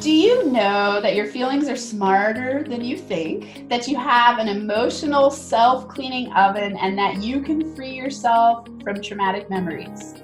Do you know that your feelings are smarter than you think? That you have an emotional self cleaning oven and that you can free yourself from traumatic memories?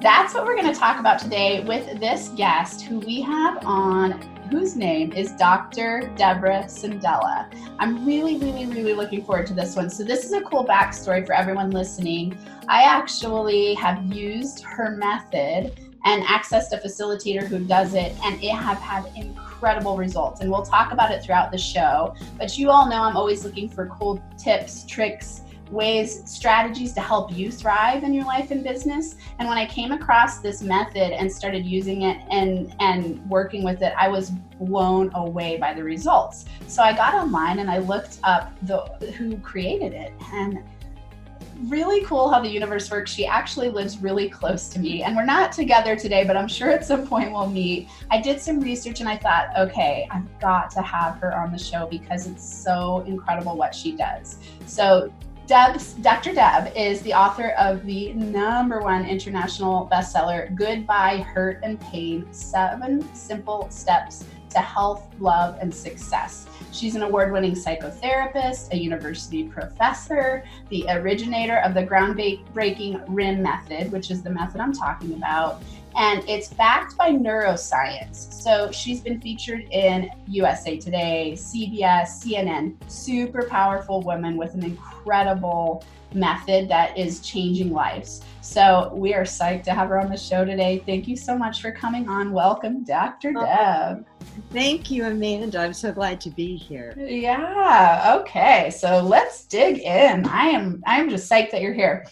That's what we're going to talk about today with this guest who we have on, whose name is Dr. Deborah Sandella. I'm really, really, really looking forward to this one. So, this is a cool backstory for everyone listening. I actually have used her method and accessed a facilitator who does it, and it have had incredible results. And we'll talk about it throughout the show. But you all know I'm always looking for cool tips, tricks, ways, strategies to help you thrive in your life and business. And when I came across this method and started using it and and working with it, I was blown away by the results. So I got online and I looked up the who created it and really cool how the universe works. She actually lives really close to me, and we're not together today, but I'm sure at some point we'll meet. I did some research and I thought, okay, I've got to have her on the show because it's so incredible what she does. So, Deb's, Dr. Deb is the author of the number one international bestseller, Goodbye Hurt and Pain Seven Simple Steps to Health, Love, and Success. She's an award winning psychotherapist, a university professor, the originator of the groundbreaking RIM method, which is the method I'm talking about. And it's backed by neuroscience. So she's been featured in USA Today, CBS, CNN. Super powerful woman with an incredible method that is changing lives. So we are psyched to have her on the show today. Thank you so much for coming on. Welcome, Dr. Oh, Deb. Thank you, Amanda. I'm so glad to be here. Yeah. Okay. So let's dig in. I am I am just psyched that you're here.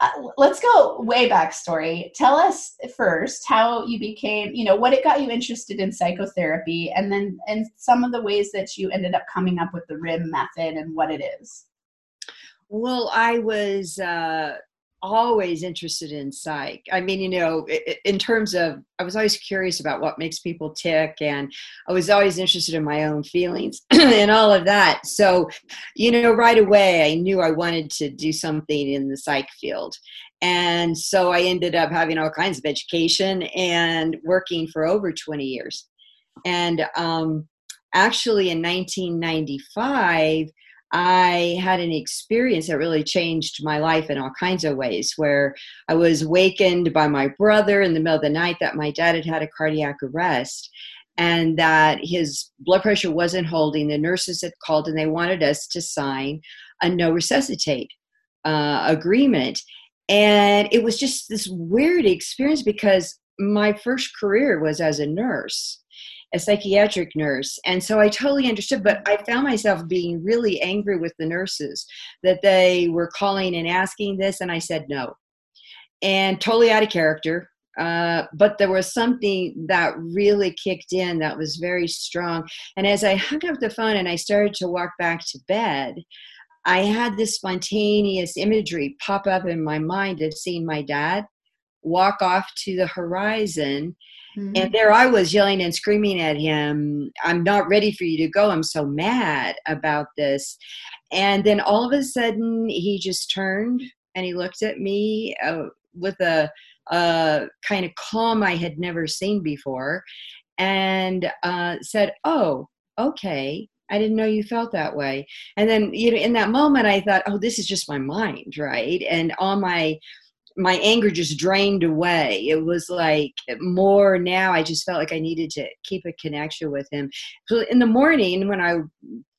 Uh, let's go way back story. Tell us first how you became, you know, what it got you interested in psychotherapy, and then and some of the ways that you ended up coming up with the RIM method and what it is. Well, I was uh, always interested in psych. I mean, you know, in terms of, I was always curious about what makes people tick, and I was always interested in my own feelings and all of that. So, you know, right away, I knew I wanted to do something in the psych field. And so I ended up having all kinds of education and working for over 20 years. And um, actually, in 1995, I had an experience that really changed my life in all kinds of ways. Where I was wakened by my brother in the middle of the night that my dad had had a cardiac arrest and that his blood pressure wasn't holding. The nurses had called and they wanted us to sign a no resuscitate uh, agreement. And it was just this weird experience because my first career was as a nurse a psychiatric nurse. And so I totally understood, but I found myself being really angry with the nurses that they were calling and asking this, and I said no. And totally out of character. Uh, but there was something that really kicked in that was very strong. And as I hung up the phone and I started to walk back to bed, I had this spontaneous imagery pop up in my mind of seeing my dad walk off to the horizon Mm-hmm. And there I was yelling and screaming at him, I'm not ready for you to go. I'm so mad about this. And then all of a sudden, he just turned and he looked at me uh, with a, a, kind of calm I had never seen before and uh, said, Oh, okay. I didn't know you felt that way. And then, you know, in that moment, I thought, oh, this is just my mind, right? And all my my anger just drained away. It was like more now. I just felt like I needed to keep a connection with him. So in the morning, when I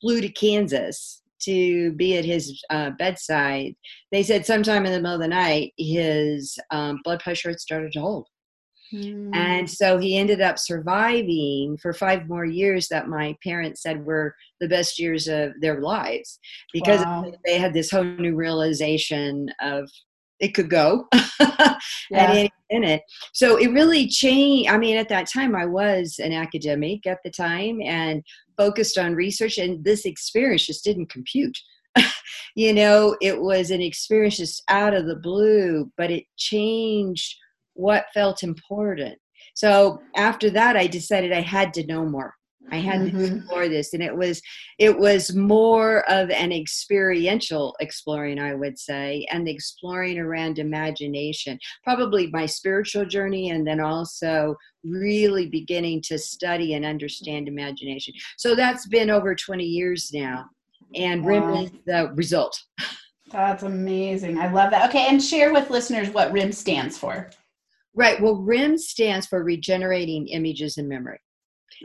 flew to Kansas to be at his uh, bedside, they said sometime in the middle of the night his um, blood pressure had started to hold. Mm. And so he ended up surviving for five more years that my parents said were the best years of their lives because wow. they had this whole new realization of it could go yeah. at any minute. So it really changed. I mean, at that time, I was an academic at the time and focused on research, and this experience just didn't compute. you know, it was an experience just out of the blue, but it changed what felt important. So after that, I decided I had to know more. I had mm-hmm. to explore this, and it was it was more of an experiential exploring, I would say, and the exploring around imagination. Probably my spiritual journey, and then also really beginning to study and understand imagination. So that's been over twenty years now, and wow. RIM is the result. That's amazing. I love that. Okay, and share with listeners what RIM stands for. Right. Well, RIM stands for Regenerating Images and Memory.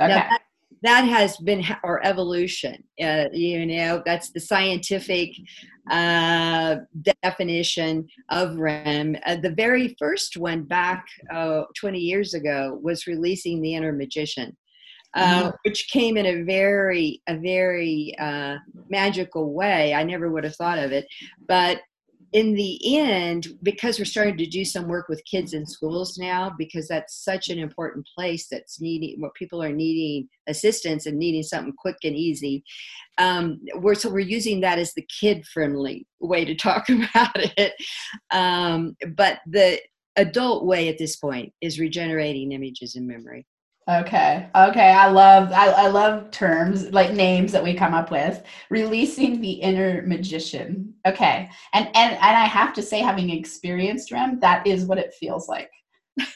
Okay. Now, that, that has been our evolution. Uh, you know, that's the scientific uh, definition of RIM. Uh, the very first one back uh, 20 years ago was releasing the inner magician. Uh, mm-hmm. which came in a very a very uh, magical way. I never would have thought of it, but in the end, because we're starting to do some work with kids in schools now, because that's such an important place that's needing what people are needing assistance and needing something quick and easy. Um, we're so we're using that as the kid friendly way to talk about it. Um, but the adult way at this point is regenerating images in memory. Okay. Okay. I love I, I love terms like names that we come up with. Releasing the inner magician. Okay. And and and I have to say, having experienced RIM, that is what it feels like.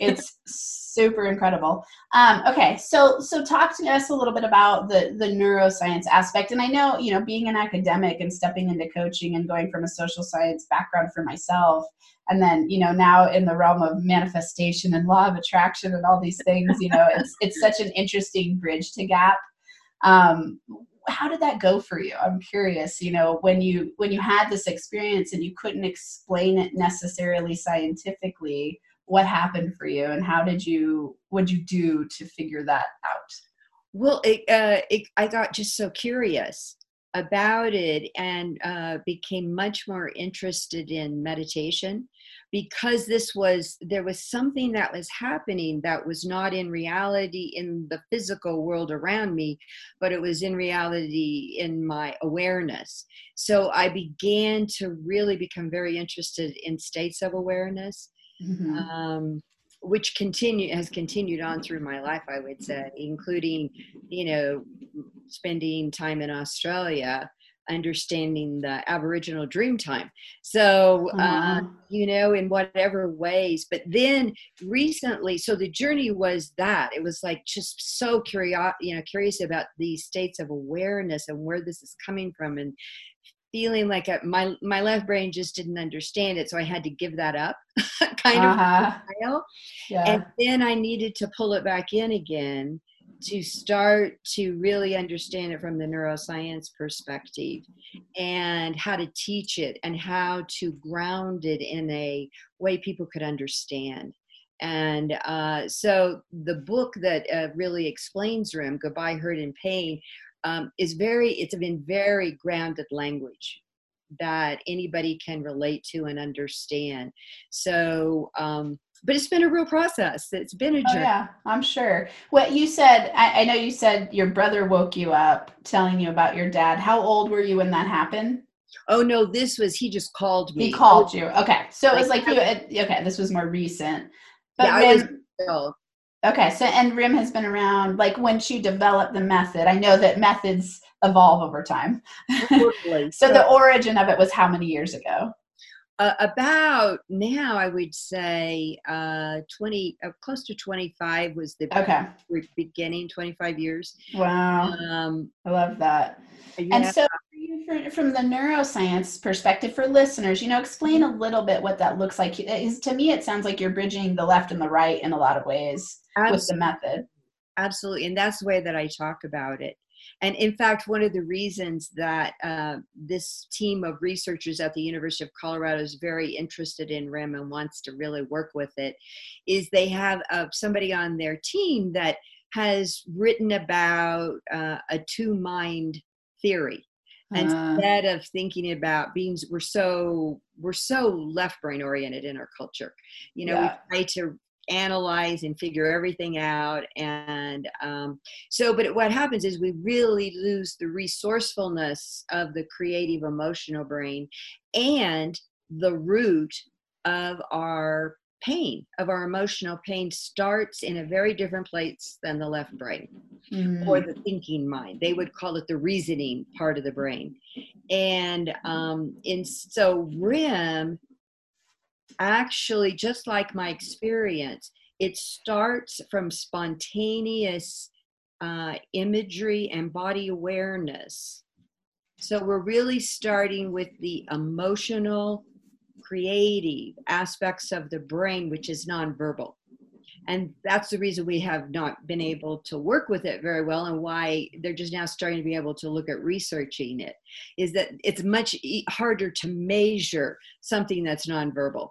It's super incredible. Um, okay, so so talk to us a little bit about the the neuroscience aspect. And I know, you know, being an academic and stepping into coaching and going from a social science background for myself, and then you know now in the realm of manifestation and law of attraction and all these things you know it's it's such an interesting bridge to gap um, how did that go for you i'm curious you know when you when you had this experience and you couldn't explain it necessarily scientifically what happened for you and how did you what did you do to figure that out? Well it, uh, it, i got just so curious about it and uh, became much more interested in meditation because this was there was something that was happening that was not in reality in the physical world around me but it was in reality in my awareness. So i began to really become very interested in states of awareness mm-hmm. um, which continue has continued on through my life i would say including you know spending time in australia understanding the aboriginal dream time so uh-huh. uh, you know in whatever ways but then recently so the journey was that it was like just so curious you know curious about these states of awareness and where this is coming from and feeling like a, my my left brain just didn't understand it so i had to give that up kind uh-huh. of yeah. and then i needed to pull it back in again to start to really understand it from the neuroscience perspective and how to teach it and how to ground it in a way people could understand and uh, so the book that uh, really explains RIM, Goodbye Hurt and Pain, um, is very it's been very grounded language that anybody can relate to and understand so um, but it's been a real process it's been a oh, journey oh, yeah i'm sure what you said I, I know you said your brother woke you up telling you about your dad how old were you when that happened Oh no, this was he just called me. He called you. Okay, so it was like you. Okay, this was more recent. But yeah, I was Okay, so and RIM has been around like once you develop the method. I know that methods evolve over time. so, so the origin of it was how many years ago? Uh, about now, I would say uh, 20, uh, close to 25 was the okay. beginning, 25 years. Wow. Um, I love that. And so, from the neuroscience perspective for listeners, you know, explain a little bit what that looks like. Is to me, it sounds like you're bridging the left and the right in a lot of ways Absolutely. with the method. Absolutely, and that's the way that I talk about it. And in fact, one of the reasons that uh, this team of researchers at the University of Colorado is very interested in RIM and wants to really work with it is they have uh, somebody on their team that has written about uh, a two mind theory uh, instead of thinking about beings we're so we're so left brain oriented in our culture you know yeah. we try to analyze and figure everything out and um, so but what happens is we really lose the resourcefulness of the creative emotional brain and the root of our pain, of our emotional pain, starts in a very different place than the left brain Mm. or the thinking mind. They would call it the reasoning part of the brain. And um, in so RIM, actually, just like my experience, it starts from spontaneous uh, imagery and body awareness. So we're really starting with the emotional, creative aspects of the brain, which is nonverbal. And that's the reason we have not been able to work with it very well and why they're just now starting to be able to look at researching it is that it's much harder to measure something that's nonverbal.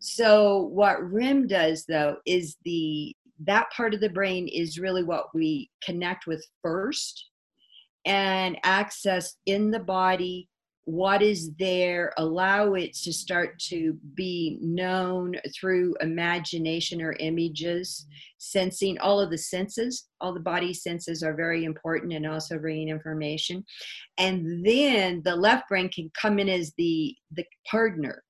So what RIM does though is the that part of the brain is really what we connect with first and access in the body what is there, allow it to start to be known through imagination or images, sensing all of the senses, all the body senses are very important and also bringing information. And then the left brain can come in as the, the partner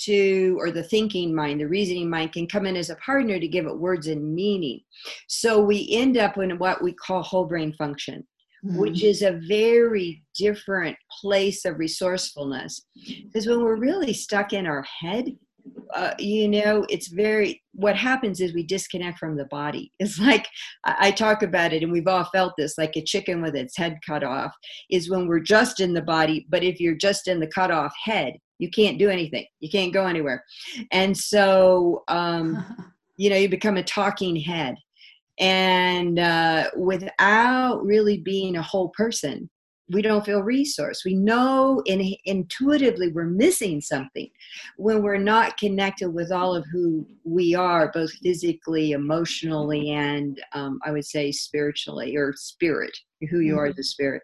to or the thinking mind the reasoning mind can come in as a partner to give it words and meaning. So we end up in what we call whole brain function which is a very different place of resourcefulness. Because when we're really stuck in our head, uh, you know, it's very, what happens is we disconnect from the body. It's like, I, I talk about it, and we've all felt this like a chicken with its head cut off, is when we're just in the body, but if you're just in the cut off head, you can't do anything, you can't go anywhere. And so, um, you know, you become a talking head and uh, without really being a whole person we don't feel resourced we know in, intuitively we're missing something when we're not connected with all of who we are both physically emotionally and um, i would say spiritually or spirit who you mm-hmm. are the spirit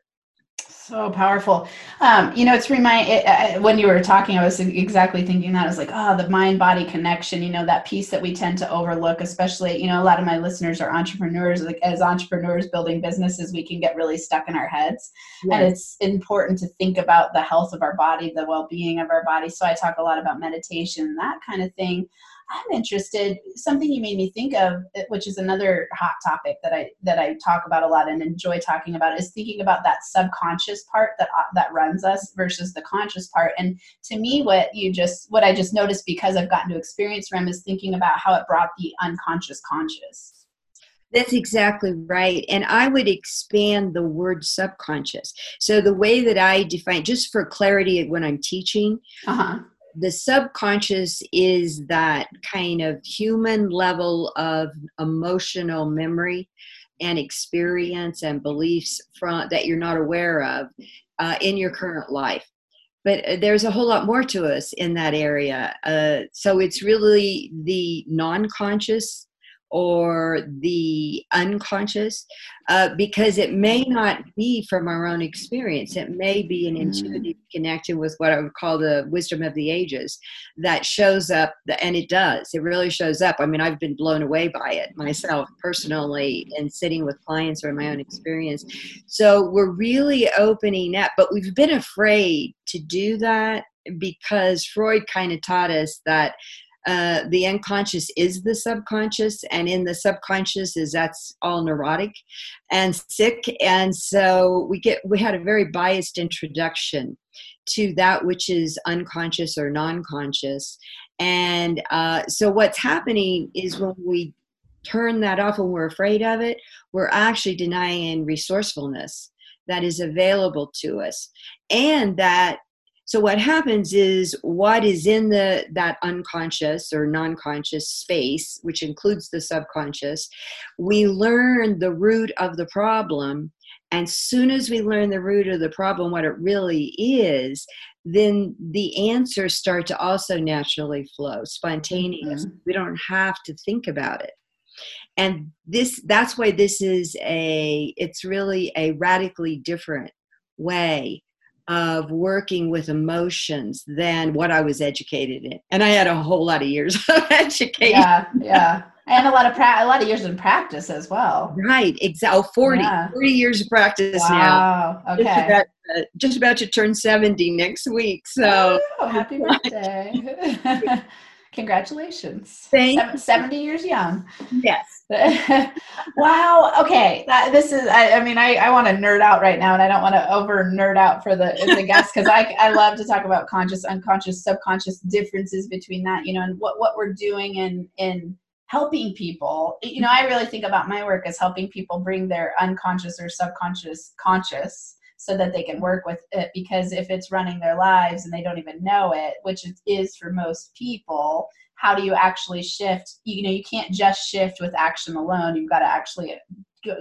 so powerful. Um, you know, it's remind it, uh, when you were talking, I was exactly thinking that. I was like, oh, the mind body connection. You know, that piece that we tend to overlook, especially. You know, a lot of my listeners are entrepreneurs. Like as entrepreneurs building businesses, we can get really stuck in our heads, yes. and it's important to think about the health of our body, the well being of our body. So I talk a lot about meditation, that kind of thing. I'm interested. Something you made me think of, which is another hot topic that I that I talk about a lot and enjoy talking about, is thinking about that subconscious part that uh, that runs us versus the conscious part. And to me, what you just what I just noticed because I've gotten to experience RIM is thinking about how it brought the unconscious conscious. That's exactly right. And I would expand the word subconscious. So, the way that I define, just for clarity when I'm teaching, uh-huh the subconscious is that kind of human level of emotional memory and experience and beliefs from that you're not aware of uh, in your current life. But uh, there's a whole lot more to us in that area uh, so it's really the non-conscious or the unconscious uh, because it may not be from our own experience. It may be an mm. intuitive connection with what I would call the wisdom of the ages that shows up, and it does. It really shows up. I mean, I've been blown away by it myself personally and sitting with clients or in my own experience. So we're really opening up, but we've been afraid to do that because Freud kind of taught us that uh, the unconscious is the subconscious and in the subconscious is that's all neurotic and sick. And so we get we had a very biased introduction to that which is unconscious or non-conscious. And uh, so what's happening is when we turn that off and we're afraid of it we're actually denying resourcefulness that is available to us. And that so what happens is what is in the that unconscious or non-conscious space, which includes the subconscious, we learn the root of the problem. And soon as we learn the root of the problem, what it really is, then the answers start to also naturally flow, spontaneous. Mm-hmm. We don't have to think about it and this that's why this is a it's really a radically different way of working with emotions than what I was educated in. And I had a whole lot of years of education. Yeah, yeah. And a lot of pra- a lot of years in practice as well. Right, exactly. Oh, 40, yeah. 40 years of practice now. wow. now. Okay. Just about, uh, just about to turn 70 next week. So oh, happy birthday. Congratulations. Thank Seven, 70 years young. Yes. wow. Okay. That, this is, I, I mean, I, I want to nerd out right now and I don't want to over nerd out for the, the guests because I, I love to talk about conscious, unconscious, subconscious differences between that, you know, and what, what we're doing in, in helping people. You know, I really think about my work as helping people bring their unconscious or subconscious conscious so that they can work with it because if it's running their lives and they don't even know it which it is for most people how do you actually shift? You know you can't just shift with action alone. You've got to actually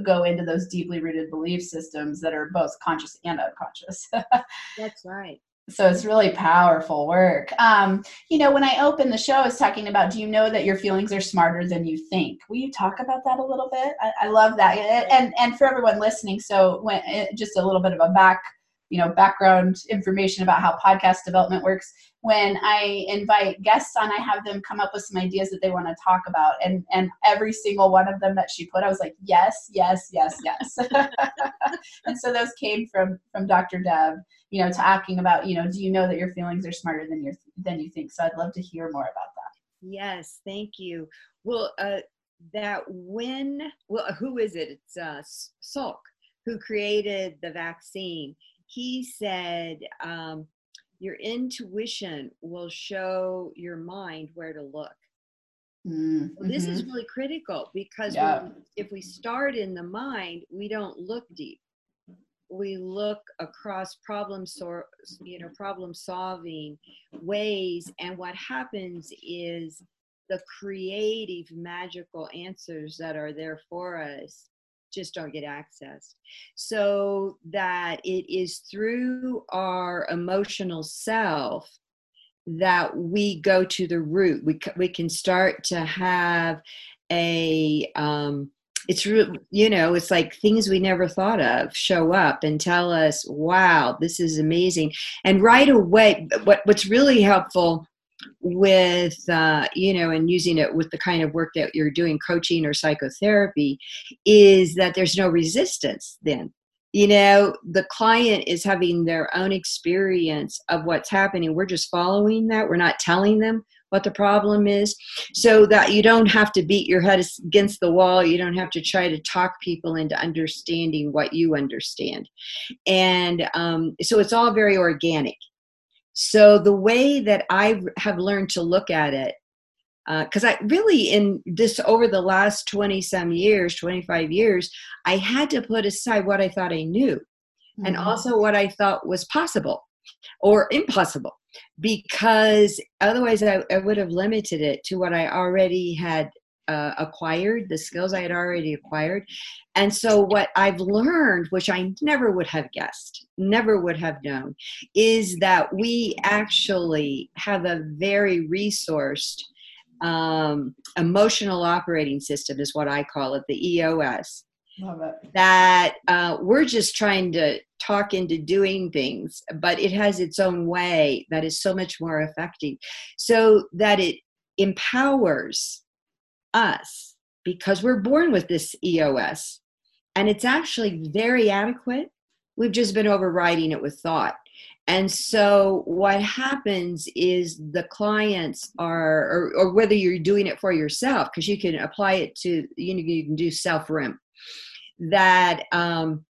go into those deeply rooted belief systems that are both conscious and unconscious. That's right. So it's really powerful work. Um, you know when i opened the show i was talking about do you know that your feelings are smarter than you think? Will you talk about that a little bit? I, I love that. And and for everyone listening so when eh, just a little bit of a back you know background information about how podcast development works. When i invite guests on i have them come up with some ideas that they want to talk about and and every single one of them that she put i was like yes yes yes yes. And so those came from from dr deb you know talking about you know do you know that your feelings are smarter than your than you think? So i'd love to hear more about that. Yes thank you. Well uh that when well who is it? It's uh salk who created the vaccine he said um, your intuition will show your mind where to look mm-hmm. well, this is mm-hmm. really critical because yeah. we, if we start in the mind we don't look deep we look across problem so, you know problem solving ways and what happens is the creative magical answers that are there for us just don't get access. So that it is through our emotional self that we go to the root. We, we can start to have a, um, it's real, you know it's like things we never thought of show up and tell us wow this is amazing and right away what what's really helpful with uh, you know and using it with the kind of work that you're doing coaching or psychotherapy is that there's no resistance then. You know the client is having their own experience of what's happening. We're just following that. We're not telling them what the problem is so that you don't have to beat your head against the wall. You don't have to try to talk people into understanding what you understand. And um, so it's all very organic so the way that I have learned to look at it, because uh, I really in this over the last 20 some years, 25 years, I had to put aside what I thought I knew mm-hmm. and also what I thought was possible or impossible because otherwise I, I would have limited it to what I already had uh, acquired, the skills I had already acquired. And so, what I've learned, which I never would have guessed, never would have known, is that we actually have a very resourced um, emotional operating system, is what I call it, the EOS. Love it. That uh, we're just trying to talk into doing things, but it has its own way that is so much more effective. So that it empowers us because we're born with this EOS and it's actually very adequate. We've just been overriding it with thought. And so what happens is the clients are, or, or whether you're doing it for yourself, because you can apply it to, you know, you can do self rim, that um,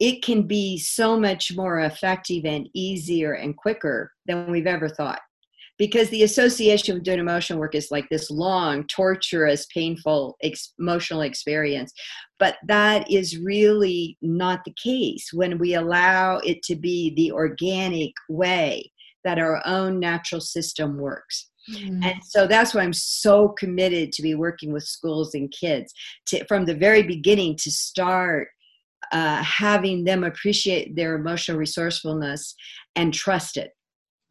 it can be so much more effective and easier and quicker than we've ever thought because the association with doing emotional work is like this long, torturous, painful ex- emotional experience. But that is really not the case when we allow it to be the organic way that our own natural system works. Mm. And so that's why I'm so committed to be working with schools and kids to, from the very beginning to start uh, having them appreciate their emotional resourcefulness and trust it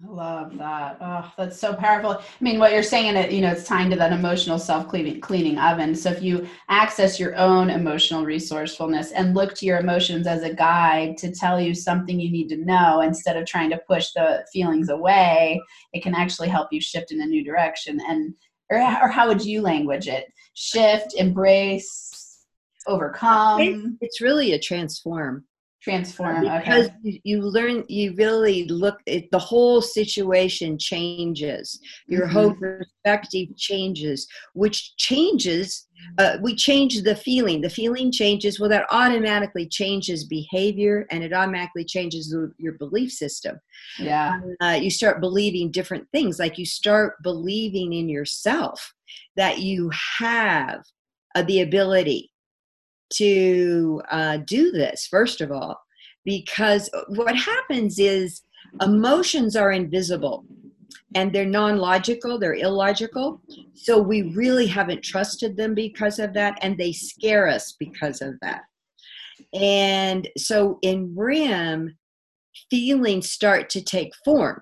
Love that. Oh, that's so powerful. I mean, what you're saying, it you know, it's tying to that emotional self cleaning oven. So if you access your own emotional resourcefulness and look to your emotions as a guide to tell you something you need to know instead of trying to push the feelings away, it can actually help you shift in a new direction. And or, or how would you language it? Shift, embrace, overcome. It's really a transform transform because okay. you, learn you really look at the whole situation changes. Your Mhm. whole perspective changes which changes uh, we change the feeling. The feeling changes well that automatically changes behavior and it automatically changes the, your belief system. Yeah. Uh, you start believing different things. Like you start believing in yourself that you have uh, the ability to uh, do this first of all because what happens is emotions are invisible and they're non-logical they're illogical. So we really haven't trusted them because of that and they scare us because of that. And so in RIM feelings start to take form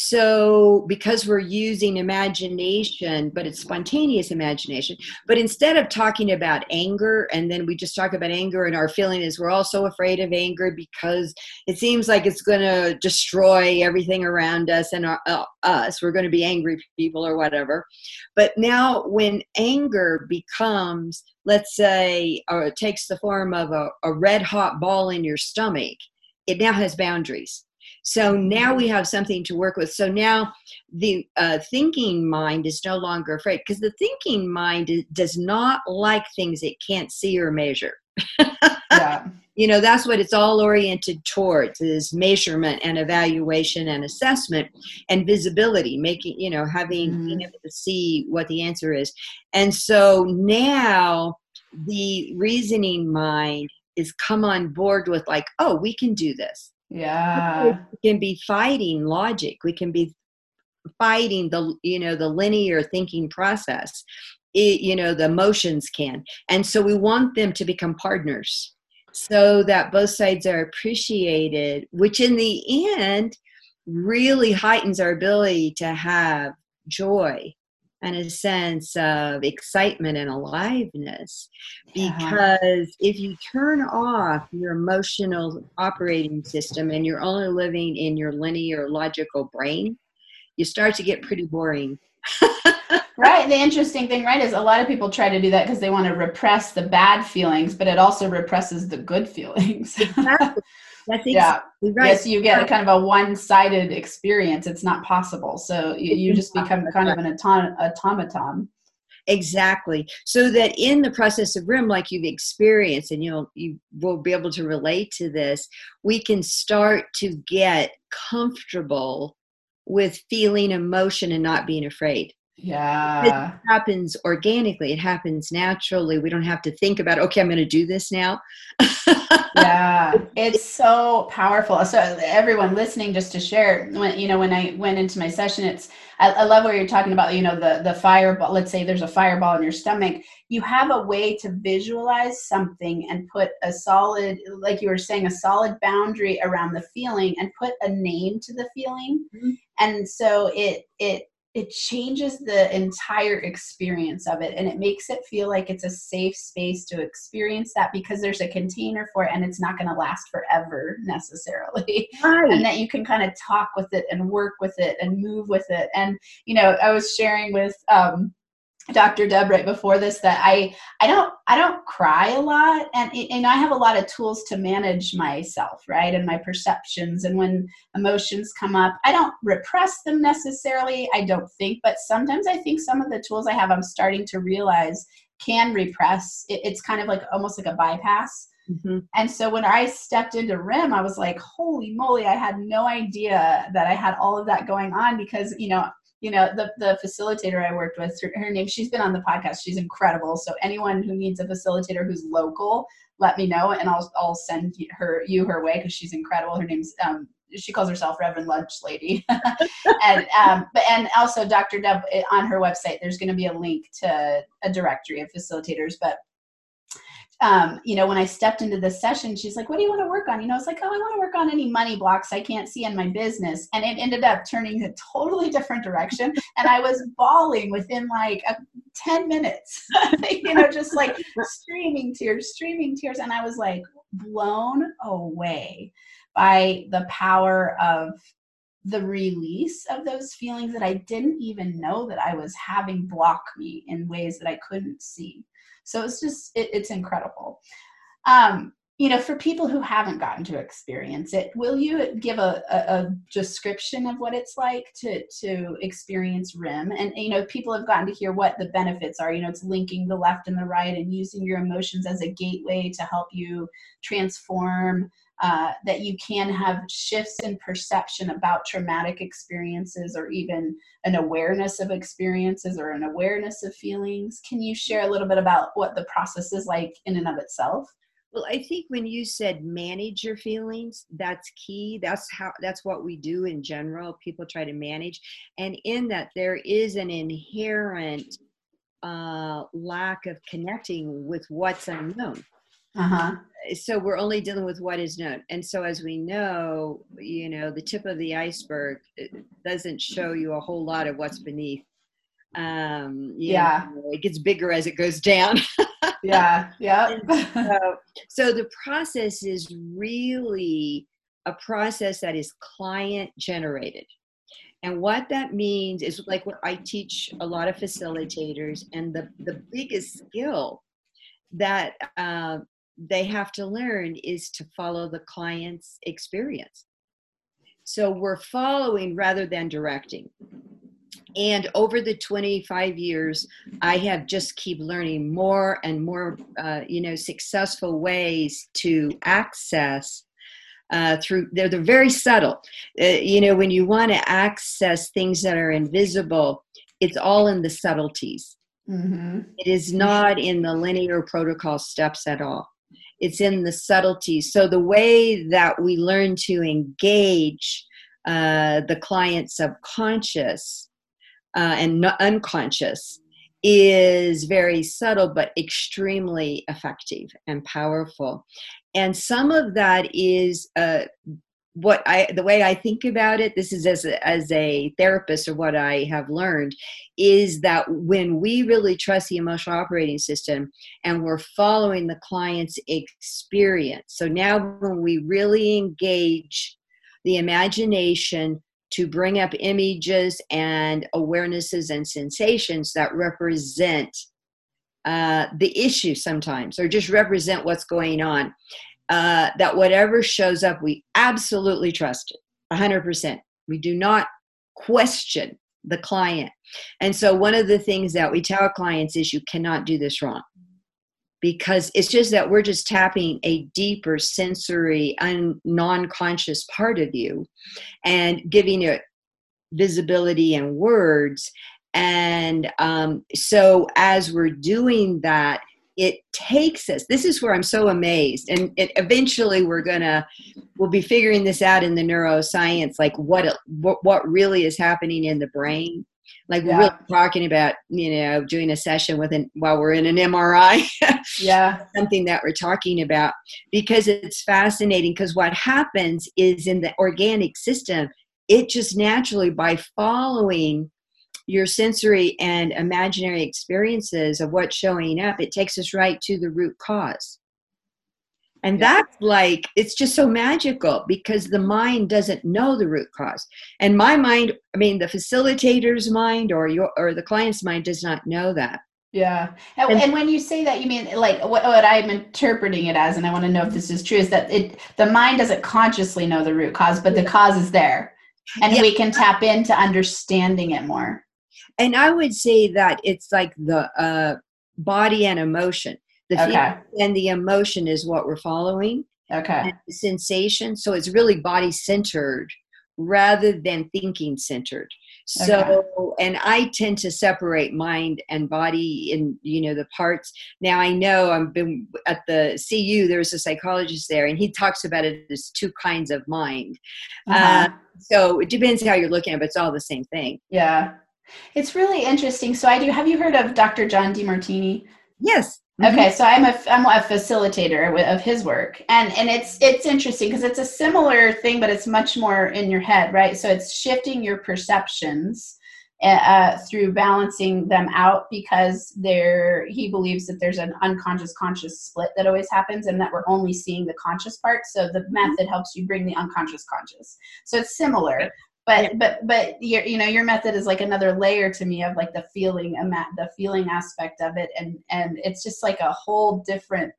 so, because we're using imagination, but it's spontaneous imagination, but instead of talking about anger, and then we just talk about anger, and our feeling is we're all so afraid of anger because it seems like it's going to destroy everything around us and our, uh, us. We're going to be angry people or whatever. But now, when anger becomes, let's say, or it takes the form of a, a red hot ball in your stomach, it now has boundaries so now we have something to work with. So now the uh, thinking mind is no longer afraid because the thinking mind does not like things it can't see or measure. yeah you know that's what it's all oriented towards is measurement and evaluation and assessment and visibility making you know having Mhm. being able to see what the answer is and so now the reasoning mind is come on board with like oh we can do this yeah. We can be fighting logic. We can be fighting the you know the linear thinking process. It, you know the emotions can. And so we want them to become partners so that both sides are appreciated which in the end really heightens our ability to have joy and a sense of excitement and aliveness Yeah. because if you turn off your emotional operating system and you're only living in your linear logical brain you start to get pretty boring right the interesting thing right is a lot of people try to do that because they want to repress the bad feelings but it also represses the good feelings exactly. That's yeah. right. Yes you get a kind of a one-sided experience. It's not possible. So you, you just become kind of an automaton. Exactly. So that in the process of RIM, like you've experienced, and you'll you will be able to relate to this, we can start to get comfortable with feeling emotion and not being afraid. Yeah It happens organically. It happens naturally. We don't have to think about, okay, I'm going to do this now. yeah it's so powerful so everyone listening just to share when you know when i went into my session it's I, I love where you're talking about you know the the fireball let's say there's a fireball in your stomach you have a way to visualize something and put a solid like you were saying a solid boundary around the feeling and put a name to the feeling Mhm. and so it it it changes the entire experience of it and it makes it feel like it's a safe space to experience that because there's a container for it and it's not going to last forever necessarily. And that you can kind of talk with it and work with it and move with it. And you know i was sharing with um Dr. Deb right before this that I I don't I don't cry a lot and and I have a lot of tools to manage myself right and my perceptions and when emotions come up I don't repress them necessarily I don't think but sometimes I think some of the tools I have I'm starting to realize can repress it, it's kind of like almost like a bypass Mhm. and so when I stepped into RIM, I was like, holy moly, I had no idea that I had all of that going on because, you know, you know, the, the facilitator I worked with, her, her name, she's been on the podcast. She's incredible. So anyone who needs a facilitator who's local, let me know and I'll, I'll send her, you her way because she's incredible. Her name's, um, she calls herself Reverend Lunch Lady. and, um, but, and also Dr. Deb eh, on her website, there's going to be a link to a directory of facilitators, but um, you know, when I stepped into the session, she's like, What do you want to work on? You know, I was like, Oh, I want to work on any money blocks I can't see in my business. And it ended up turning a totally different direction. And I was bawling within like a, 10 minutes, you know, just like streaming tears, streaming tears. And I was like blown away by the power of the release of those feelings that I didn't even know that I was having block me in ways that I couldn't see. So it's just it, it's incredible. Um, you know, for people who haven't gotten to experience it, will you give a, a, a, description of what it's like to to experience RIM? And you know, people have gotten to hear what the benefits are. You know, it's linking the left and the right and using your emotions as a gateway to help you transform. Uh, that you can have shifts in perception about traumatic experiences or even an awareness of experiences or an awareness of feelings. Can you share a little bit about what the process is like in and of itself? Well, I think when you said manage your feelings, that's key. That's how that's what we do in general. People try to manage. And in that there is an inherent uh, lack of connecting with what's unknown. Uh-huh. So we're only dealing with what is known. And so as we know, you know, the tip of the iceberg doesn't show you a whole lot of what's beneath. Um yeah. know, it gets bigger as it goes down. Yeah yeah so, so the process is really a process that is client generated. And what that means is like what i teach a lot of facilitators and the the biggest skill that uh, they have to learn is to follow the client's experience. So we're following rather than directing. And over the 25 years i have just keep learning more and more uh, you know successful ways to access uh, through they're, they're very subtle. Uh, you know when you want to access things that are invisible it's all in the subtleties. Mm-hmm. it is not in the linear protocol steps at all it's in the subtleties. So the way that we learn to engage uh, the client subconscious uh, and unconscious is very subtle but extremely effective and powerful. And some of that is uh, what i the way i think about it this is as a, as a therapist or what i have learned is that when we really trust the emotional operating system and we're following the client's experience so now when we really engage the imagination to bring up images and awarenesses and sensations that represent uh, the issue sometimes or just represent what's going on. Uh, that whatever shows up, we absolutely trust it 100%. We do not question the client. And so, one of the things that we tell clients is you cannot do this wrong because it's just that we're just tapping a deeper sensory un- non-conscious part of you and giving it visibility and words and um, so as we're doing that it takes us this is where i'm so amazed and it, eventually we're gonna we'll be figuring this out in the neuroscience like what it, what, what really is happening in the brain. Like yeah. we're really talking about you know doing a session with an while we're in an mri yeah. Something that we're talking about because it's fascinating because what happens is in the organic system it just naturally by following your sensory and imaginary experiences of what's showing up it takes us right to the root cause and yeah. that's like, it's just so magical because the mind doesn't know the root cause. And my mind, I mean, the facilitator's mind or your or the client's mind does not know that. Yeah. And, and, and, when you say that, you mean like what, what, I'm interpreting it as, and I want to know if this is true, is that it the mind doesn't consciously know the root cause, but the cause is there. And yeah. we can tap into understanding it more. And I would say that it's like the uh, body and emotion. The okay. and the emotion is what we're following. Okay. sensation. So it's really body centered rather than thinking centered. So, okay. and I tend to separate mind and body in, you know, the parts. Now I know I've been at the CU, there's a psychologist there, and he talks about it as two kinds of mind. Uh-huh. Uh, so it depends how you're looking at it, but it's all the same thing. Yeah. It's really interesting. So I do, have you heard of Dr. John Demartini? Yes. Mm-hmm. Okay, so I'm a I'm a facilitator of his work, and and it's it's interesting because it's a similar thing, but it's much more in your head, right? So it's shifting your perceptions eh, uh, through balancing them out because there he believes that there's an unconscious conscious split that always happens, and that we're only seeing the conscious part. So the method helps you bring the unconscious conscious. So it's similar, but yeah. but but your you know your method is like another layer to me of like the feeling the feeling aspect of it and and it's just like a whole different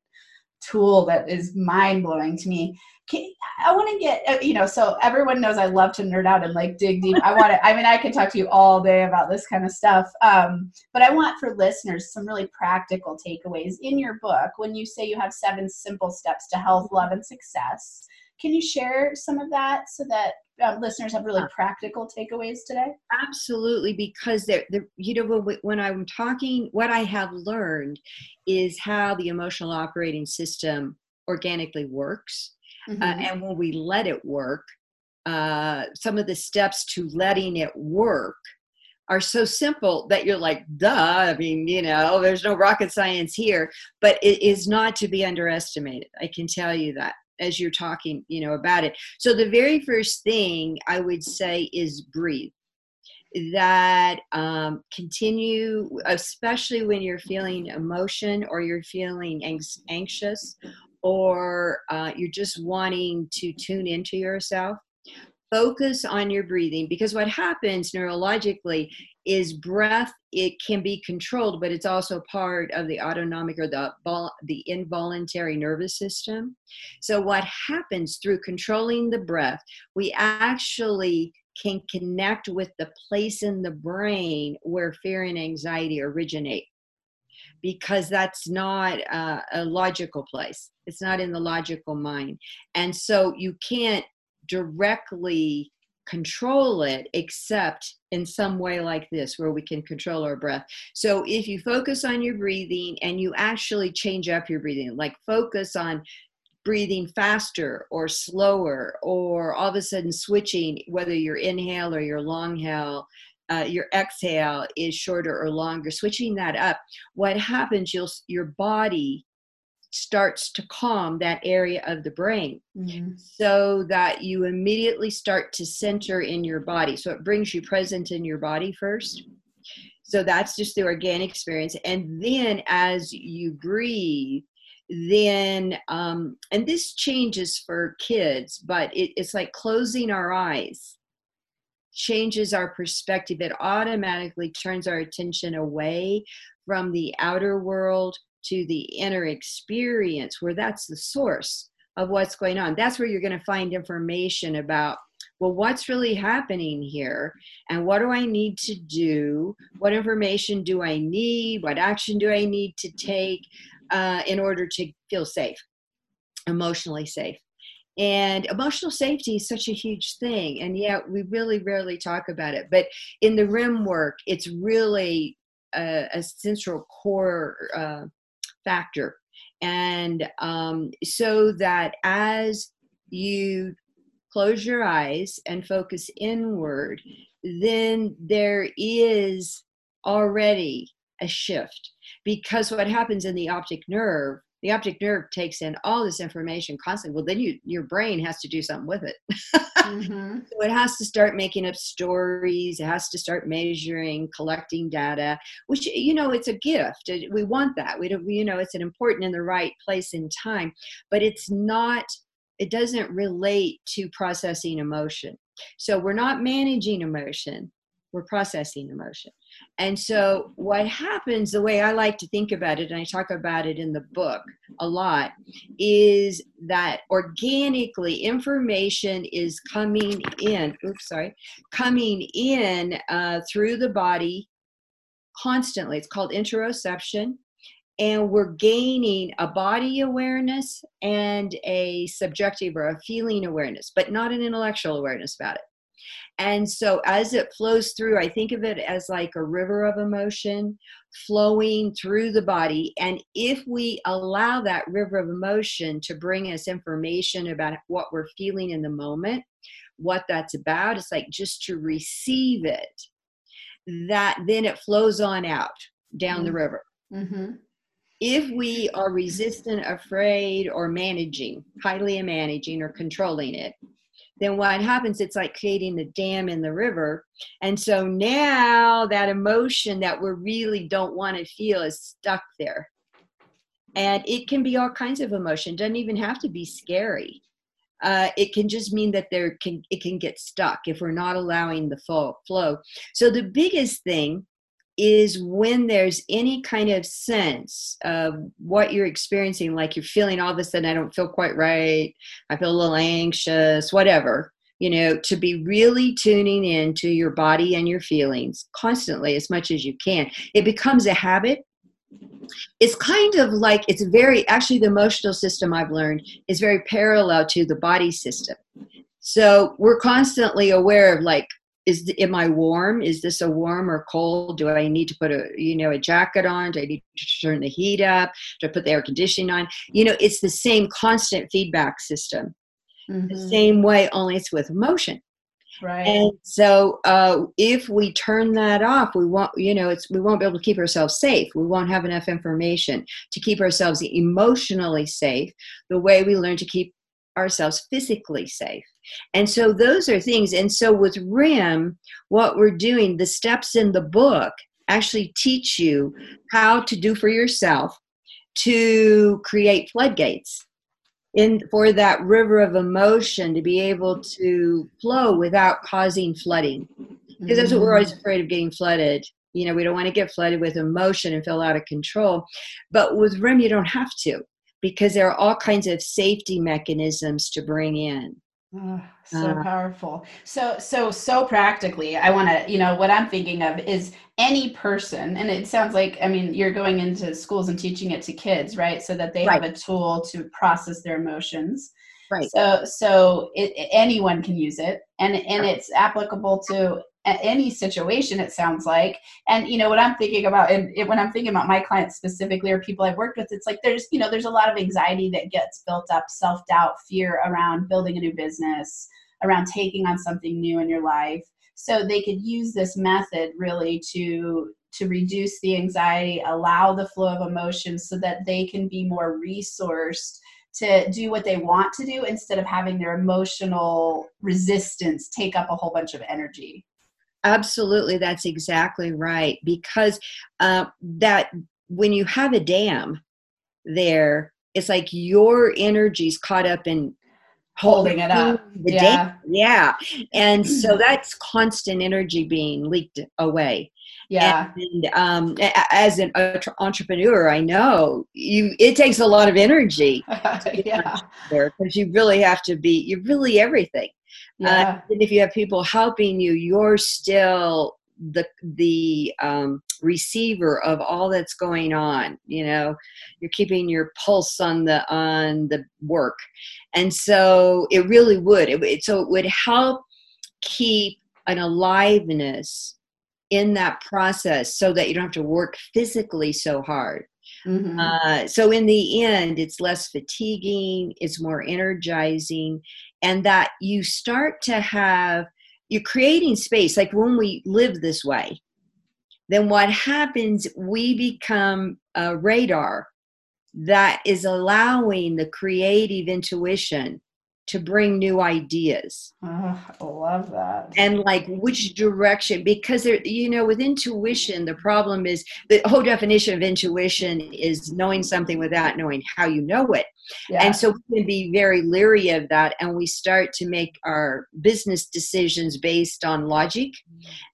tool that is mind blowing to me. Can, I want to get uh, you know, so everyone knows I love to nerd out and like dig deep. I want to. I mean, I could talk to you all day about this kind of stuff. Um, but I want for listeners some really practical takeaways in your book when you say you have seven simple steps to health, love, and success. Can you share some of that so that um, listeners have really practical takeaways today? Absolutely, because they're, they're, you know when I'm talking, what I have learned is how the emotional operating system organically works, uh, mm-hmm. uh, and when we let it work, uh, some of the steps to letting it work are so simple that you're like, duh. I mean, you know, there's no rocket science here, but it is not to be underestimated. I can tell you that as you're talking you know about it. So the very first thing i would say is breathe. That um, continue especially when you're feeling emotion or you're feeling anxious or uh, you're just wanting to tune into yourself focus on your breathing because what happens neurologically is breath it can be controlled but it's also part of the autonomic or the the involuntary nervous system. So what happens through controlling the breath we actually can connect with the place in the brain where fear and anxiety originate because that's not uh, a logical place. It's not in the logical mind. And so you can't directly control it except in some way like this where we can control our breath. So if you focus on your breathing and you actually change up your breathing like focus on breathing faster or slower or all of a sudden switching whether your inhale or your long hail uh, your exhale is shorter or longer switching that up what happens you'll your body starts to calm that area of the brain mm-hmm. so that you immediately start to center in your body. So it brings you present in your body first. So that's just the organic experience. And then as you breathe, then, um, and this changes for kids, but it, it's like closing our eyes changes our perspective. It automatically turns our attention away from the outer world to the inner experience where that's the source of what's going on. That's where you're going to find information about well, what's really happening here? And what do I need to do? What information do I need? What action do I need to take uh, in order to feel safe, emotionally safe? And emotional safety is such a huge thing. And yet we really rarely talk about it. But in the RIM work, it's really a, a central core uh, factor. And um, so that as you close your eyes and focus inward, then there is already a shift. Because what happens in the optic nerve the optic nerve takes in all this information constantly well then you your brain has to do something with it. Mm-hmm. so it has to start making up stories it has to start measuring collecting data which you know it's a gift we want that we don't you know it's an important in the right place in time but it's not it doesn't relate to processing emotion. So we're not managing emotion we're processing emotion and so, what happens, the way I like to think about it, and I talk about it in the book a lot, is that organically information is coming in, oops, sorry, coming in uh, through the body constantly. It's called interoception. And we're gaining a body awareness and a subjective or a feeling awareness, but not an intellectual awareness about it. And so as it flows through, I think of it as like a river of emotion flowing through the body. And if we allow that river of emotion to bring us information about what we're feeling in the moment, what that's about, it's like just to receive it, that then it flows on out down mm-hmm. the river. Mm-hmm if we are resistant, afraid, or managing, highly managing or controlling it, then what happens it's like creating the dam in the river. And so now that emotion that we really don't want to feel is stuck there. And it can be all kinds of emotion doesn't even have to be scary. Uh, it can just mean that there can it can get stuck if we're not allowing the flow. So the biggest thing is when there's any kind of sense of what you're experiencing, like you're feeling all of a sudden, I don't feel quite right, I feel a little anxious, whatever, you know, to be really tuning into your body and your feelings constantly as much as you can. It becomes a habit. It's kind of like it's very, actually, the emotional system I've learned is very parallel to the body system. So we're constantly aware of like, is am I warm? Is this a warm or cold? Do I need to put a you know a jacket on? Do I need to turn the heat up? Do I put the air conditioning on? You know, it's the same constant feedback system. Mm-hmm. The same way, only it's with emotion. Right. And so, uh, if we turn that off, we won't, you know, it's we won't be able to keep ourselves safe. We won't have enough information to keep ourselves emotionally safe. The way we learn to keep ourselves physically safe. And so those are things. And so with RIM, what we're doing, the steps in the book actually teach you how to do for yourself to create floodgates in for that river of emotion to be able to flow without causing flooding because that's what we're always mm-hmm. afraid of getting flooded you know we don't want to get flooded with emotion and feel out of control but with rim you don't have to because there are all kinds of safety mechanisms to bring in Oh, so uh, powerful. So so so practically, I want to, you know, what I'm thinking of is any person and it sounds like I mean, you're going into schools and teaching it to kids, right? So that they right. have a tool to process their emotions. Right. So so it, anyone can use it and and it's applicable to any situation it sounds like. And you know what i'm thinking about and it, when i'm thinking about my clients specifically or people i've worked with it's like there's you know there's a lot of anxiety that gets built up self-doubt fear around building a new business around taking on something new in your life. So they could use this method really to to reduce the anxiety allow the flow of emotions so that they can be more resourced to do what they want to do instead of having their emotional resistance take up a whole bunch of energy Absolutely, that's exactly right. Because uh, that when you have a dam there, it's like your energy's caught up in holding it up. The yeah. Dam. Yeah. And so that's constant energy being leaked away. Yeah. And um, as an entrepreneur, I know you. It takes a lot of energy. yeah. There because you really have to be. You're really everything. Uh, yeah. Uh, and if you have people helping you, you're still the the um, receiver of all that's going on. You know, you're keeping your pulse on the on the work, and so it really would. It, it, so it would help keep an aliveness in that process, so that you don't have to work physically so hard. Mm-hmm. Uh, so in the end, it's less fatiguing, it's more energizing, and that you start to have you're creating space. Like when we live this way, then what happens? We become a radar that is allowing the creative intuition to bring new ideas. Oh, I love that. And like which direction, because there, you know, with intuition, the problem is the whole definition of intuition is knowing something without knowing how you know it. Yeah. And so we can be very leery of that, and we start to make our business decisions based on logic.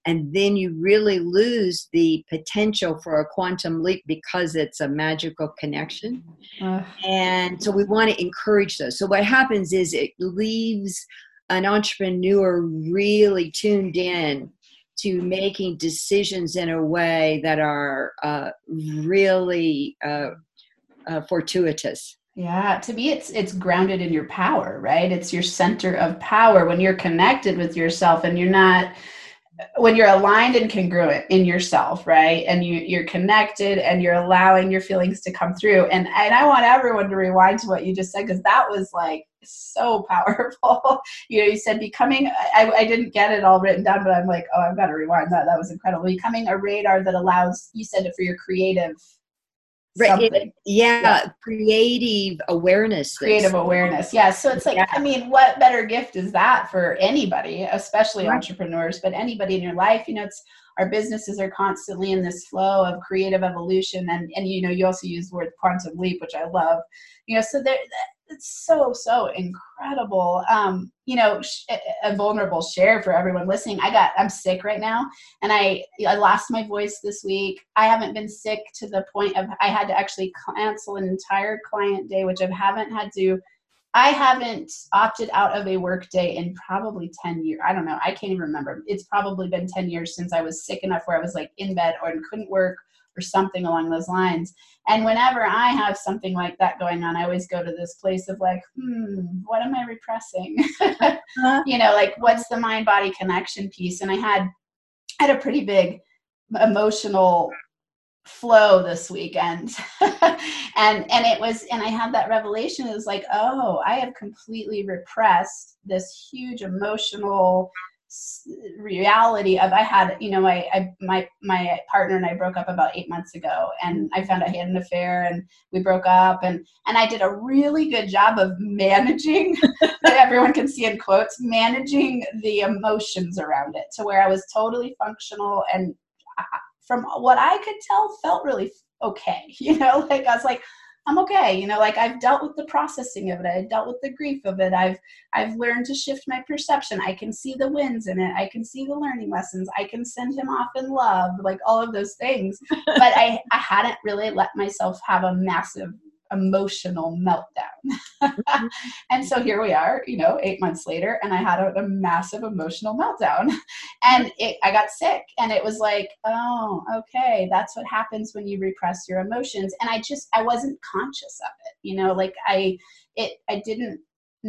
And then you really lose the potential for a quantum leap because it's a magical connection. Uh, and so we want to encourage those. So what happens is it leaves an entrepreneur really tuned in to making decisions in a way that are uh, really uh, uh, fortuitous. Yeah, to me it's it's grounded in your power, right? It's your center of power when you're connected with yourself and you're not when you're aligned and congruent in yourself, right? And you you're connected and you're allowing your feelings to come through. And and I want everyone to rewind to what you just said because that was like so powerful. you know, you said becoming I, I didn't get it all written down, but I'm like, oh, I've got to rewind that. That was incredible. Becoming a radar that allows you said it for your creative Right. Yeah, yeah, creative awareness. Creative awareness. Yeah. So it's like, yeah. I mean, what better gift is that for anybody, especially right. entrepreneurs, but anybody in your life? You know, it's our businesses are constantly in this flow of creative evolution, and and you know, you also use the word quantum leap, which I love. You know, so there it's so so incredible um you know sh- a vulnerable share for everyone listening i got i'm sick right now and i i lost my voice this week i haven't been sick to the point of i had to actually cancel an entire client day which i haven't had to I haven't opted out of a work day in probably 10 years. I don't know. I can't even remember. It's probably been 10 years since I was sick enough where I was like in bed or couldn't work or something along those lines. And whenever I have something like that going on, I always go to this place of like, hmm, what am I repressing? uh-huh. you know, like what's the mind body connection piece? And I had I had a pretty big emotional flow this weekend and and it was and i had that revelation it was like oh i have completely repressed this huge emotional reality of I had you know my I, my my partner and I broke up about eight months ago and I found out he had an affair and we broke up and and I did a really good job of managing that everyone can see in quotes managing the emotions around it to where I was totally functional and uh, from what I could tell felt really okay you know like I was like I'm okay. You know, like I've dealt with the processing of it. I dealt with the grief of it. I've I've learned to shift my perception. I can see the wins in it. I can see the learning lessons. I can send him off in love, like all of those things. but I I hadn't really let myself have a massive emotional meltdown. Mm-hmm. and so here we are, you know, eight months later, and I had a, a massive emotional meltdown. and it, I got sick, and it was like, oh, okay, that's what happens when you repress your emotions. And I just, I wasn't conscious of it, you know, like I, it, I didn't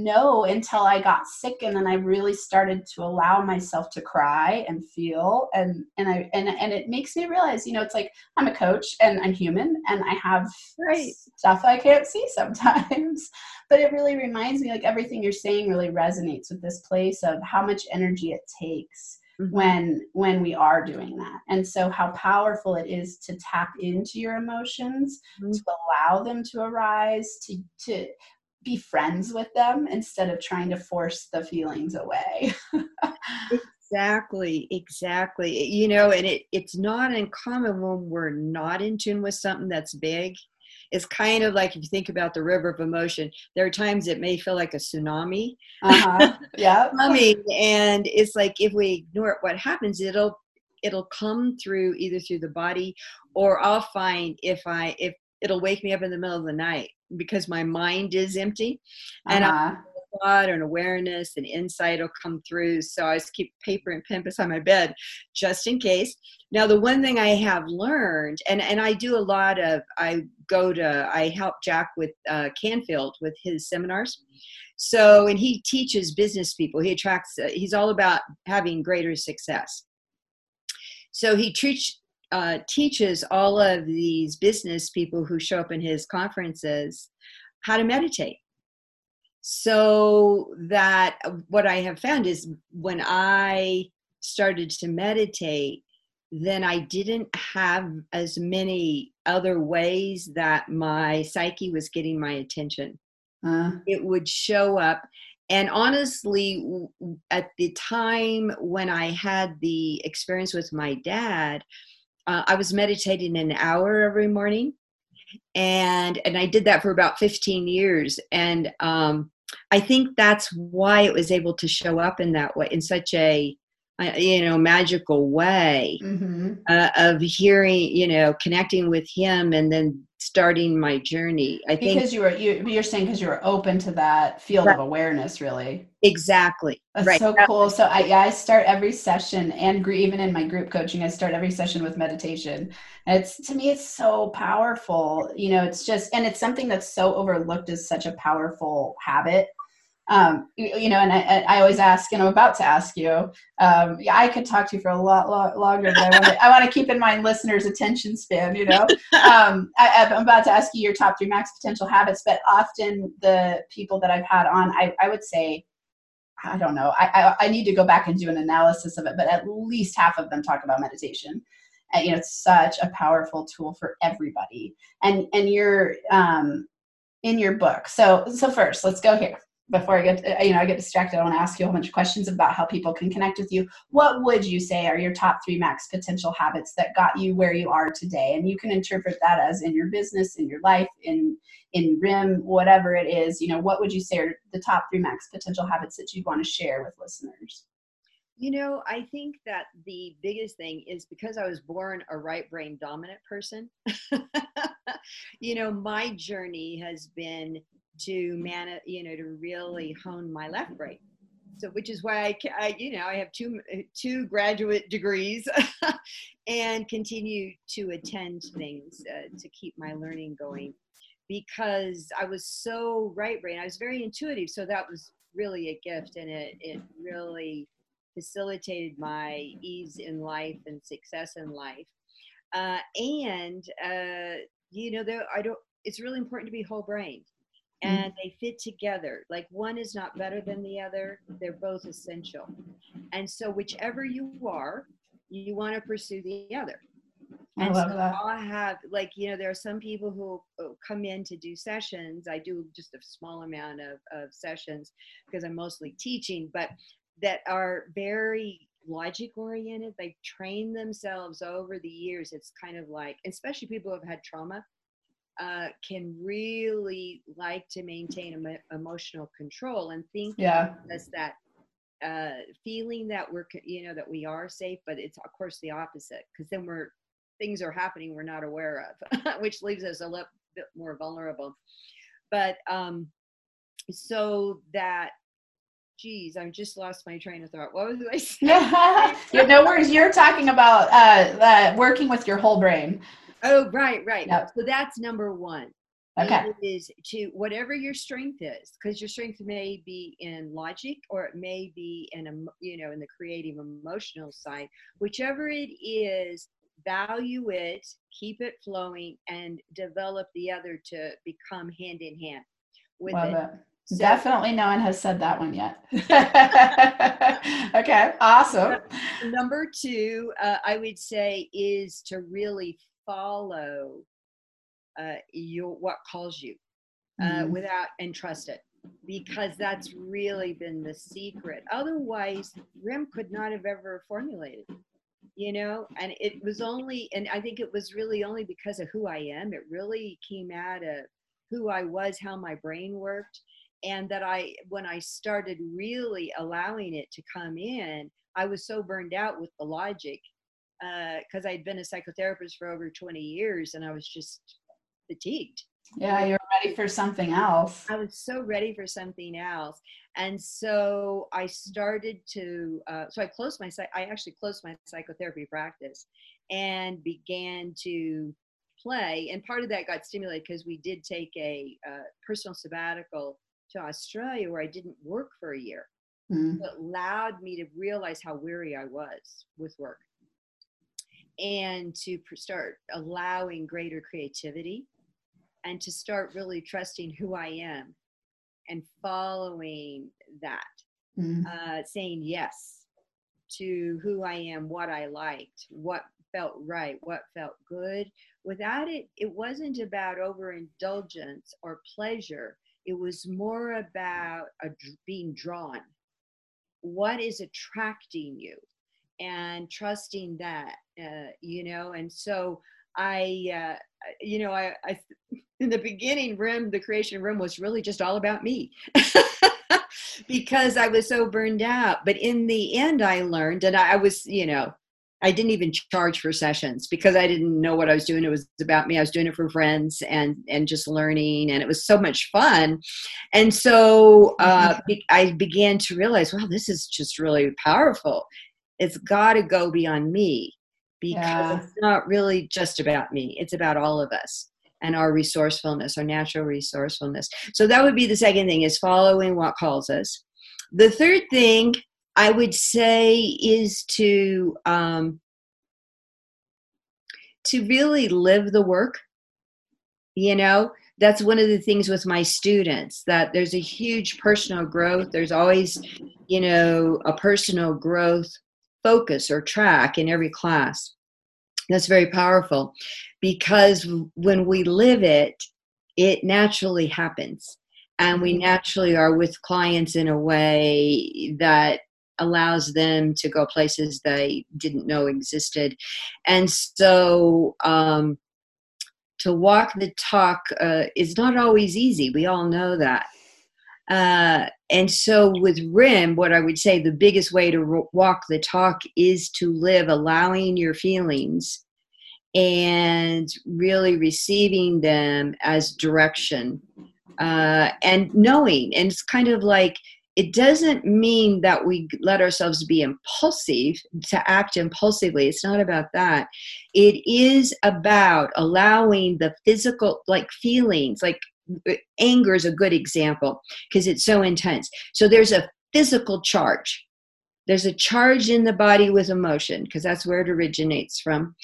know until I got sick and then I really started to allow myself to cry and feel and and I and and it makes me realize you know it's like I'm a coach and I'm human and I have right. stuff I can't see sometimes but it really reminds me like everything you're saying really resonates with this place of how much energy it takes mm-hmm. when when we are doing that and so how powerful it is to tap into your emotions mm-hmm. to allow them to arise to to be friends with them instead of trying to force the feelings away. exactly, exactly. You know, and it, it's not uncommon when we're not in tune with something that's big. It's kind of like if you think about the river of emotion, there are times it may feel like a tsunami. Uh-huh. Yeah. Coming, and it's like if we ignore it, what happens, it'll it'll come through either through the body or I'll find if I if it'll wake me up in the middle of the night because my mind is empty. And uh-huh. a thought and awareness and insight will come through. So i just keep paper and pen beside my bed just in case. Now the one thing i have learned and and i do a lot of i go to i help jack with uh, canfield with his seminars. So and he teaches business people. He attracts uh, he's all about having greater success. So he teach, uh, teaches all of these business people who show up in his conferences how to meditate. So that what I have found is when I started to meditate, then I didn't have as many other ways that my psyche was getting my attention. Uh. It would show up. And honestly, at the time when I had the experience with my dad, uh, I was meditating an hour every morning, and and I did that for about 15 years, and um, I think that's why it was able to show up in that way, in such a you know magical way mm-hmm. uh, of hearing you know connecting with him and then starting my journey. I think because you were you, you're saying because you were open to that field of awareness really. Exactly. That's right. so cool. So i yeah i start every session and even in my group coaching i start every session with meditation. And it's to me it's so powerful you know it's just and it's something that's so overlooked as such a powerful habit um, you, you, know, and I, I, always ask, and I'm about to ask you. Um, yeah, I could talk to you for a lot, lot longer, but I want to. I want to keep in mind listeners' attention span. You know, um, I, am about to ask you your top three max potential habits, but often the people that I've had on, I, I would say, I don't know. I, I, I need to go back and do an analysis of it, but at least half of them talk about meditation. And, you know, it's such a powerful tool for everybody. And and you're um, in your book. So so first, let's go here before I get to, you know I get distracted, I want to ask you a whole bunch of questions about how people can connect with you. What would you say are your top three max potential habits that got you where you are today? And you can interpret that as in your business, in your life, in in RIM, whatever it is. You know, what would you say are the top three max potential habits that you'd want to share with listeners? You know, I think that the biggest thing is because I was born a right brain dominant person. you know, my journey has been to man, you know, to really hone my left brain. So, which is why I, I you know, I have two two graduate degrees, and continue to attend things uh, to keep my learning going, because I was so right brain. I was very intuitive, so that was really a gift, and it it really facilitated my ease in life and success in life. Uh, and uh, you know, there I don't. It's really important to be whole brained. Mm. and they fit together. Like one is not better than the other; they're both essential. And so, whichever you are, you want to pursue the other. And I love so that. I have like you know there are some people who come in to do sessions. I do just a small amount of, of sessions because I'm mostly teaching, but that are very logic oriented. They've trained themselves over the years. It's kind of like, especially people who have had trauma, uh, can really like to maintain em- emotional control and think yeah. as that uh, feeling that we're, you know, that we are safe, but it's of course the opposite because then we're things are happening we're not aware of, which leaves us a little bit more vulnerable. But um, so that geez, I just lost my train of thought. What was I saying? yeah, no worries. You're talking about uh, uh, working with your whole brain. Oh, right, right. Yep. So that's number one. Okay. It is to whatever your strength is, because your strength may be in logic or it may be in a you know in the creative emotional side. Whichever it is, value it, keep it flowing, and develop the other to become hand in hand with Love it. it. So, Definitely no one has said that one yet. okay, awesome. Number two, uh, I would say, is to really follow uh, your what calls you uh, mm-hmm. without and trust it because that's really been the secret. Otherwise, RIM could not have ever formulated, you know. And it was only, and I think it was really only because of who I am. It really came out of who I was, how my brain worked, and that I, when I started really allowing it to come in, I was so burned out with the logic because uh, I'd been a psychotherapist for over 20 years and I was just fatigued. Yeah, you're ready for something else. I was so ready for something else. And so I started to, uh, so I closed my, I actually closed my psychotherapy practice and began to play. And part of that got stimulated because we did take a uh, personal sabbatical to Australia where I didn't work for a year. Mm-hmm. It allowed me to realize how weary I was with work and to start allowing greater creativity and to start really trusting who I am and following that, mm-hmm. uh, saying yes to who I am, what I liked, what felt right, what felt good. Without it, it wasn't about overindulgence or pleasure. It was more about a, being drawn. What is attracting you? And trusting that, uh, you know. And so I, uh, you know, I, I, in the beginning, RIM, the creation RIM was really just all about me. because I was so burned out. But in the end, I learned, and I, I was, you know, I didn't even charge for sessions because I didn't know what I was doing. It was about me. I was doing it for friends and and just learning, and it was so much fun. And so uh, mm-hmm. I began to realize, wow, this is just really powerful. It's got to go beyond me because yeah. it's not really just about me. It's about all of us and our resourcefulness, our natural resourcefulness. So that would be the second thing: is following what calls us. The third thing I would say is to um, to really live the work. You know, that's one of the things with my students that there's a huge personal growth. There's always, you know, a personal growth focus or track in every class. That's very powerful because when we live it, it naturally happens. And we naturally are with clients in a way that allows them to go places they didn't know existed. And so um, to walk the talk uh, is not always easy. We all know that uh, and so with rim what i would say the biggest way to walk the talk is to live allowing your feelings and really receiving them as direction uh, and knowing. And it's kind of like, it doesn't mean that we let ourselves be impulsive to act impulsively. It's not about that. It is about allowing the physical, like feelings, like anger is a good example because it's so intense. So there's a physical charge. There's a charge in the body with emotion because that's where it originates from.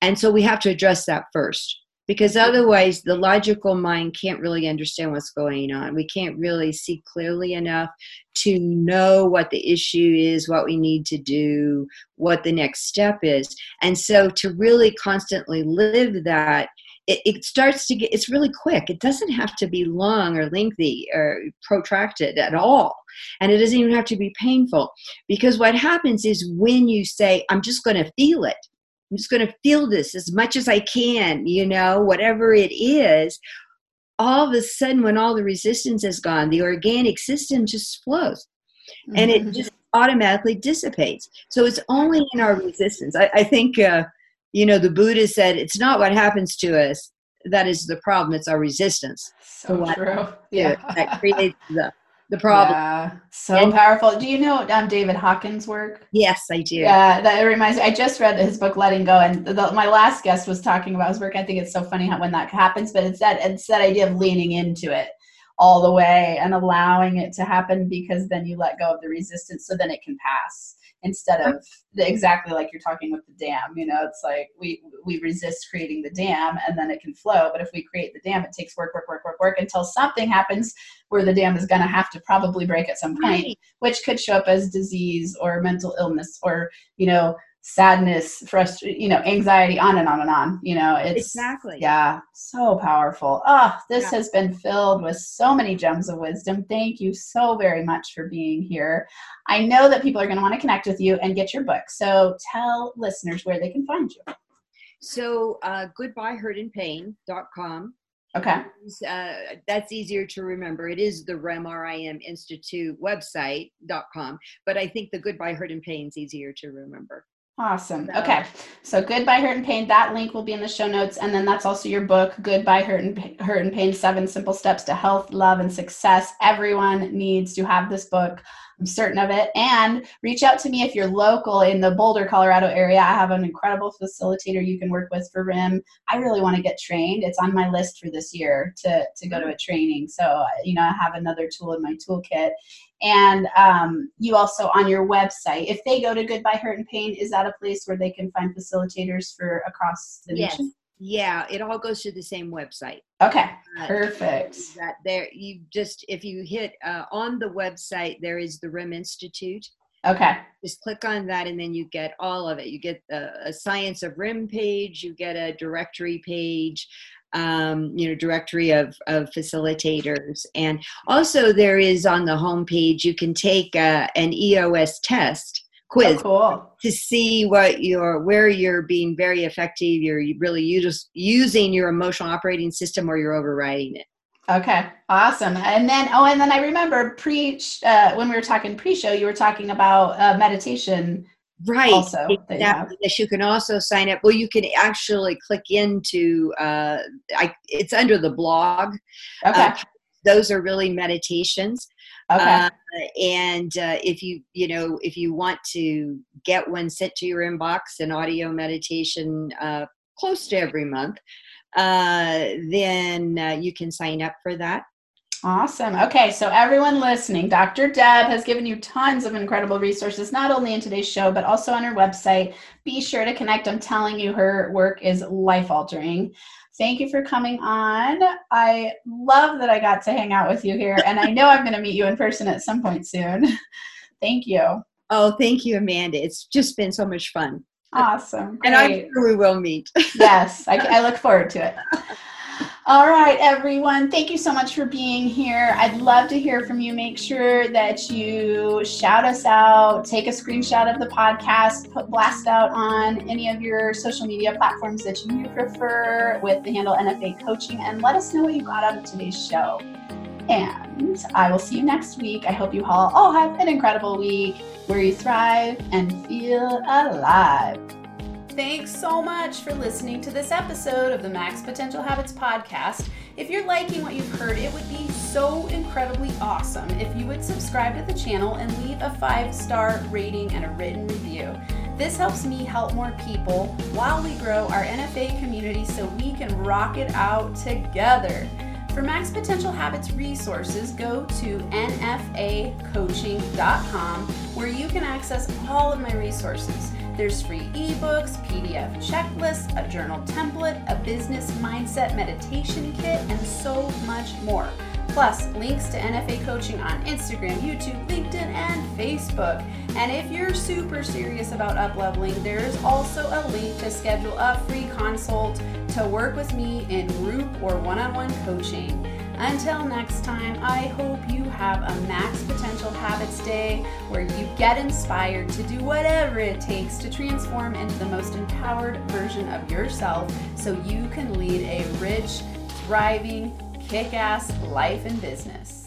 And so we have to address that first because otherwise the logical mind can't really understand what's going on. We can't really see clearly enough to know what the issue is, what we need to do, what the next step is. And so to really constantly live that it, it, starts to get it's really quick. It doesn't have to be long or lengthy or protracted at all. And it doesn't even have to be painful. Because what happens is when you say i'm just going to feel it. I'm just going to feel this as much as i can you know whatever it is all of a sudden when all the resistance is gone the organic system just flows and it mm-hmm. just automatically dissipates. So it's only in our resistance. I, I think uh, you know the buddha said it's not what happens to us that is the problem it's our resistance. So true. Yeah. That creates the the problem. Yeah so and, powerful. Do you know um, david hawkins work? Yes i do. Yeah that reminds me i just read his book letting go and the, my last guest was talking about his work. I think it's so funny how, when that happens but it's that it's that idea of leaning into it all the way and allowing it to happen because then you let go of the resistance so then it can pass instead of the, exactly like you're talking with the dam you know it's like we we resist creating the dam and then it can flow but if we create the dam it takes work work work work work until something happens where the dam is going to have to probably break at some point right. which could show up as disease or mental illness or you know sadness, frustration, you know, anxiety, on and on and on. You know, it's exactly yeah, so powerful. Ah, oh, this yeah. has been filled with so many gems of wisdom. Thank you so very much for being here. I know that people are going to want to connect with you and get your book. So tell listeners where they can find you. So uh, goodbyehurtandpain.com. Okay. Uh, that's easier to remember. It is the RIM Institute website.com, but I think the Goodbye Hurt and Pain is easier to remember. Awesome. Okay. So Goodbye Hurt and Pain, that link will be in the show notes. And then that's also your book, Goodbye Hurt and, Hurt and Pain, Seven Simple Steps to Health, Love, and Success. Everyone needs to have this book. I'm certain of it. And reach out to me if you're local in the Boulder, Colorado area. I have an incredible facilitator you can work with for RIM. I really want to get trained. It's on my list for this year to, to go to a training. So, you know, I have another tool in my toolkit. And um, you also on your website, if they go to Goodbye Hurt and Pain, is that a place where they can find facilitators for across the yes. nation? Yeah, it all goes to the same website. Okay, uh, perfect. That there, you just if you hit uh, on the website, there is the RIM Institute. Okay. Just click on that, and then you get all of it. You get a, a Science of RIM page. You get a directory page. Um, you know, directory of, of facilitators. And also, there is on the homepage, you can take uh, an EOS test quiz oh, cool. to see what you're where you're being very effective you're really use, using your emotional operating system or you're overriding it okay awesome and then oh and then i remember pre uh, when we were talking pre-show you were talking about uh, meditation right also exactly. yes you can also sign up well you can actually click into uh, I, it's under the blog okay uh, those are really meditations Okay. Uh, and uh, if you you know if you want to get one sent to your inbox, an audio meditation uh, close to every month, uh, then uh, you can sign up for that. Awesome. Okay, so everyone listening, Dr. Deb has given you tons of incredible resources, not only in today's show, but also on her website. Be sure to connect. I'm telling you, her work is life altering. Thank you for coming on. I love that I got to hang out with you here, and I know I'm going to meet you in person at some point soon. thank you. Oh, thank you, Amanda. It's just been so much fun. Awesome. Great. And I'm sure we will meet. yes, I, I look forward to it. All right, everyone. Thank you so much for being here. I'd love to hear from you. Make sure that you shout us out, take a screenshot of the podcast, put blast out on any of your social media platforms that you prefer with the handle NFA Coaching, and let us know what you got out of today's show. And I will see you next week. I hope you all, all have an incredible week where you thrive and feel alive. Thanks so much for listening to this episode of the Max Potential Habits podcast. If you're liking what you've heard, it would be so incredibly awesome if you would subscribe to the channel and leave a five star rating and a written review. This helps me help more people while we grow our NFA community so we can rock it out together. For Max Potential Habits resources, go to nfacoaching.com where you can access all of my resources. There's free ebooks, PDF checklists, a journal template, a business mindset meditation kit, and so much more. Plus, links to NFA coaching on Instagram, YouTube, LinkedIn, and Facebook. And if you're super serious about upleveling, there's also a link to schedule a free consult to work with me in group or one on one coaching. Until next time, I hope you have a Max Potential Habits Day where you get inspired to do whatever it takes to transform into the most empowered version of yourself so you can lead a rich, thriving, kick ass life and business.